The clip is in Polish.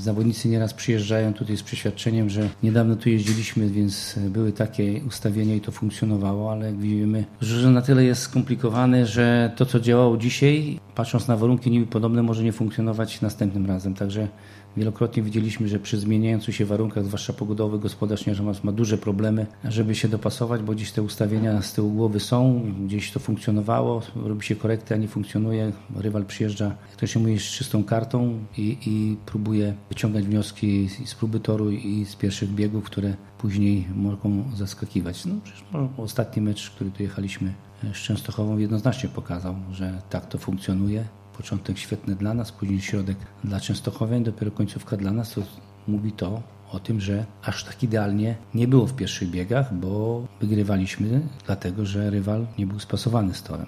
Zawodnicy nieraz przyjeżdżają tutaj z przeświadczeniem, że niedawno tu jeździliśmy, więc były takie ustawienia i to funkcjonowało, ale jak widzimy, że na tyle jest skomplikowane, że to, co działało dzisiaj, patrząc na warunki niby podobne, może nie funkcjonować następnym razem. Także Wielokrotnie widzieliśmy, że przy zmieniających się warunkach, zwłaszcza pogodowych, gospodarz Nierzemas ma duże problemy, żeby się dopasować, bo gdzieś te ustawienia z tyłu głowy są, gdzieś to funkcjonowało, robi się korekty, a nie funkcjonuje. Rywal przyjeżdża, to się mówi, z czystą kartą i, i próbuje wyciągać wnioski z próby toru i z pierwszych biegów, które później mogą zaskakiwać. No, przecież ostatni mecz, który tu jechaliśmy z Częstochową jednoznacznie pokazał, że tak to funkcjonuje. Początek świetny dla nas, później środek dla Częstochowian, dopiero końcówka dla nas. To mówi to o tym, że aż tak idealnie nie było w pierwszych biegach, bo wygrywaliśmy, dlatego że rywal nie był spasowany z torem.